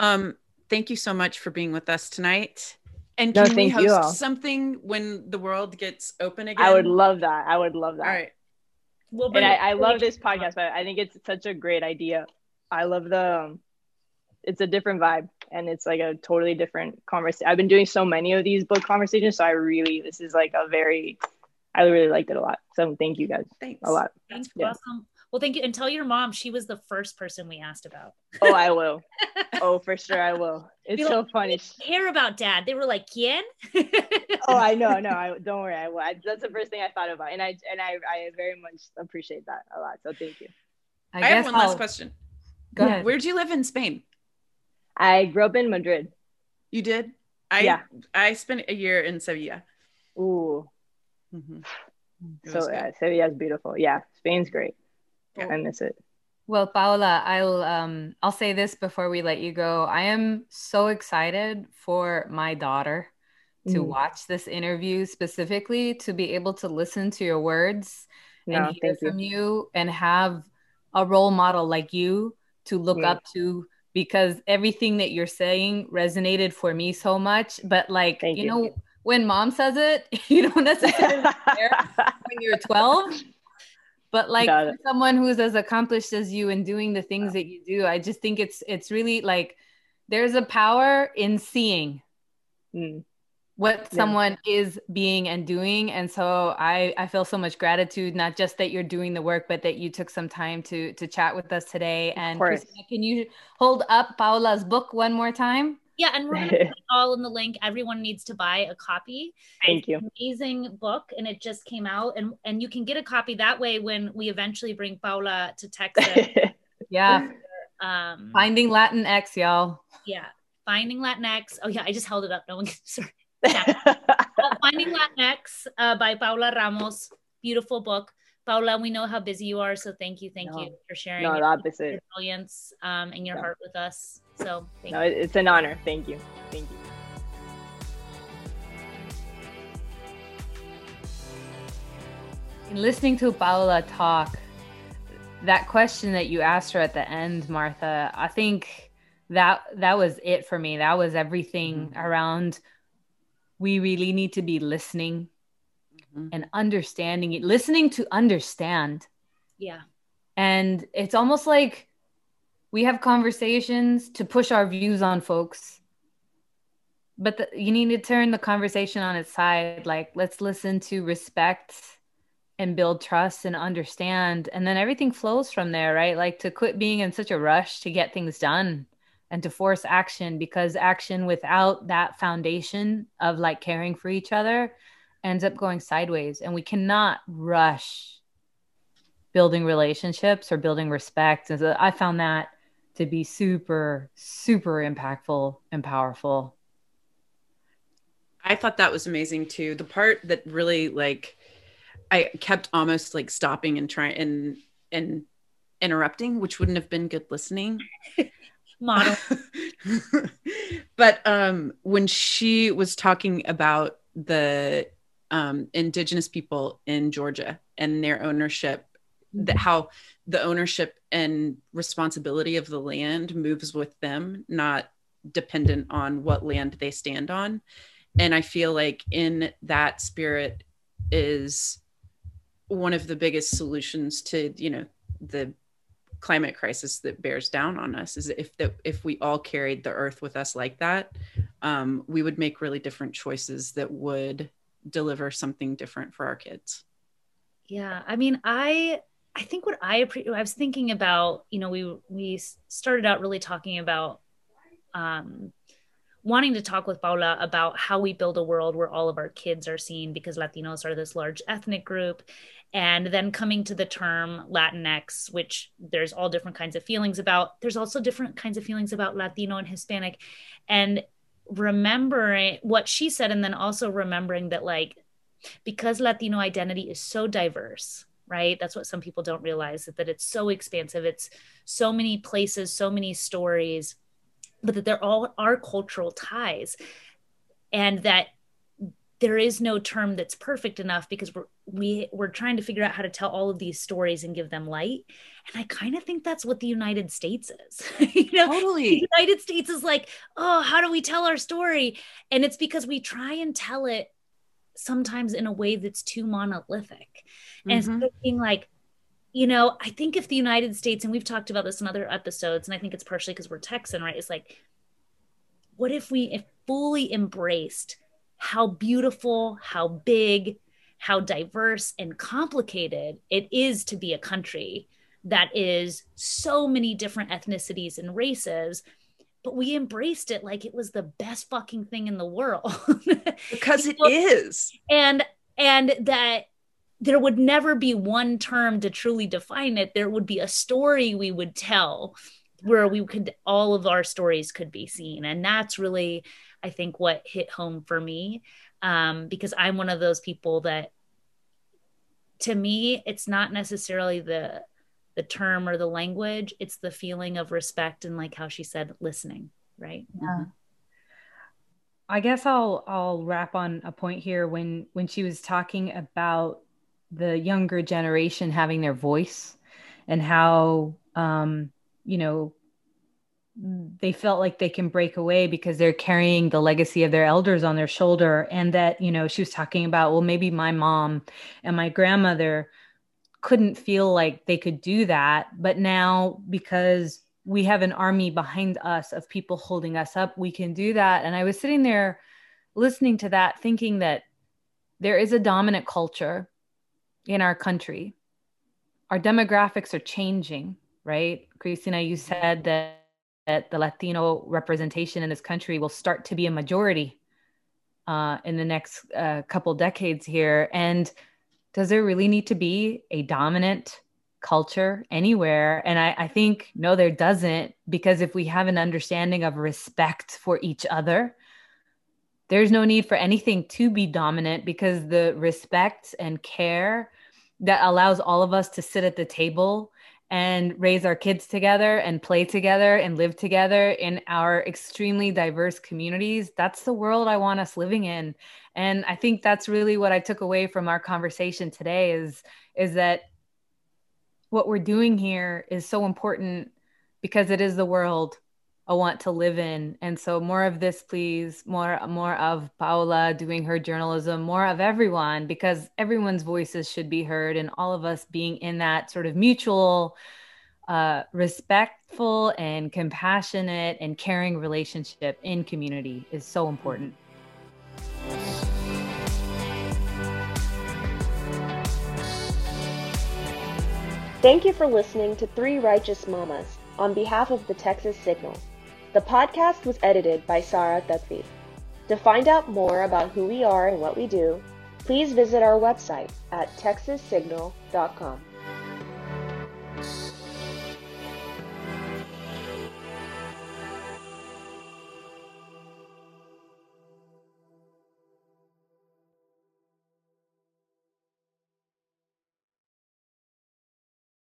Um, thank you so much for being with us tonight. And can no, we host something when the world gets open again? I would love that. I would love that. All right. Well, and I, I love this podcast, but I think it's such a great idea. I love the, um, it's a different vibe and it's like a totally different conversation. I've been doing so many of these book conversations, so I really, this is like a very I really liked it a lot. So thank you guys. Thanks a lot. That's yeah. awesome. Well, thank you. And tell your mom she was the first person we asked about. Oh, I will. oh, for sure I will. It's so funny. Care about dad. They were like, "Quién?" oh, I know. No, I don't worry. I will. I, that's the first thing I thought about, and I and I I very much appreciate that a lot. So thank you. I, I have one I'll... last question. Go ahead. Where do you live in Spain? I grew up in Madrid. You did? I yeah. I spent a year in Sevilla. Ooh, Mm-hmm. So yeah, Sevilla is beautiful. Yeah, Spain's great. I miss it. Well, Paola, I'll um I'll say this before we let you go. I am so excited for my daughter to mm. watch this interview specifically to be able to listen to your words no, and hear from you. you. and have a role model like you to look yeah. up to because everything that you're saying resonated for me so much but like you, you know when mom says it, you don't necessarily care when you're 12. But like someone who's as accomplished as you and doing the things that you do, I just think it's it's really like there's a power in seeing mm. What yeah. someone is being and doing. And so I I feel so much gratitude, not just that you're doing the work, but that you took some time to to chat with us today. And can you hold up Paola's book one more time? Yeah, and we're gonna put all in the link. Everyone needs to buy a copy. Thank it's you. amazing book, and it just came out, and and you can get a copy that way when we eventually bring Paola to Texas. yeah. Um, Finding Latinx, y'all. Yeah, Finding Latinx. Oh yeah, I just held it up. No one can. Sorry. Yeah. uh, Finding Latinx uh, by Paola Ramos. Beautiful book. Paola, we know how busy you are, so thank you, thank no, you for sharing no, your, your brilliance um, and your no. heart with us. So, no, you. it's an honor. Thank you, thank you. In listening to Paola talk, that question that you asked her at the end, Martha, I think that that was it for me. That was everything mm-hmm. around. We really need to be listening mm-hmm. and understanding it, listening to understand. Yeah. And it's almost like we have conversations to push our views on folks. But the, you need to turn the conversation on its side. Like, let's listen to respect and build trust and understand. And then everything flows from there, right? Like, to quit being in such a rush to get things done and to force action because action without that foundation of like caring for each other ends up going sideways. And we cannot rush building relationships or building respect. And so i found that to be super super impactful and powerful. I thought that was amazing too. The part that really like i kept almost like stopping and trying and and interrupting which wouldn't have been good listening model. but um, when she was talking about the um, indigenous people in Georgia and their ownership, that Mm-hmm. how the ownership and responsibility of the land moves with them, not dependent on what land they stand on. And I feel like in that spirit is one of the biggest solutions to, you know, the climate crisis that bears down on us is if that if we all carried the earth with us like that um, we would make really different choices that would deliver something different for our kids. Yeah, I mean, I I think what I appre- I was thinking about, you know, we we started out really talking about um wanting to talk with Paola about how we build a world where all of our kids are seen because Latinos are this large ethnic group and then coming to the term Latinx which there's all different kinds of feelings about there's also different kinds of feelings about Latino and Hispanic and remembering what she said and then also remembering that like because Latino identity is so diverse, right? That's what some people don't realize that, that it's so expansive. It's so many places, so many stories, but that there all are cultural ties. And that there is no term that's perfect enough because we're we we're trying to figure out how to tell all of these stories and give them light. And i kind of think that's what the united states is you know? Totally. The united states is like oh how do we tell our story? And it's because we try and tell it sometimes in a way that's too monolithic. And Mhm. instead of being like you know i think if the united states and we've talked about this in other episodes and i think it's partially because we're texan right? It's like what if we if fully embraced how beautiful how big how diverse and complicated it is to be a country that is so many different ethnicities and races but we embraced it like it was the best fucking thing in the world. Because it Well, is. and and that there would never be one term to truly define it. There would be a story we would tell where we could all of our stories could be seen. And that's really i think what hit home for me um, because i'm one of those people that to me it's not necessarily the the term or the language. It's the feeling of respect and like how she said listening right? Yeah. I guess I'll I'll wrap on a point here. When when she was talking about the younger generation having their voice and how um you know they felt like they can break away because they're carrying the legacy of their elders on their shoulder and that you know she was talking about well maybe my mom and my grandmother couldn't feel like they could do that but now because we have an army behind us of people holding us up we can do that. And i was sitting there listening to that thinking that there is a dominant culture in our country. Our demographics are changing right? Cristina you said that that the latino representation in this country will start to be a majority uh, in the next uh, couple decades here. And does there really need to be a dominant culture anywhere? And I, I think no there doesn't because if we have an understanding of respect for each other there's no need for anything to be dominant because the respect and care that allows all of us to sit at the table and raise our kids together and play together and live together in our extremely diverse communities. That's the world i want us living in. And i think that's really what i took away from our conversation today is is that what we're doing here is so important because it is the world I want to live in. And so more of this, please. More more of Paola doing her journalism, more of everyone, because everyone's voices should be heard and all of us being in that sort of mutual uh, respectful and compassionate and caring relationship in community is so important. Thank you for listening to Three Righteous Mamas on behalf of the Texas Signal. The podcast was edited by Sarah Thutfi. To find out more about who we are and what we do, please visit our website at texassignal.com.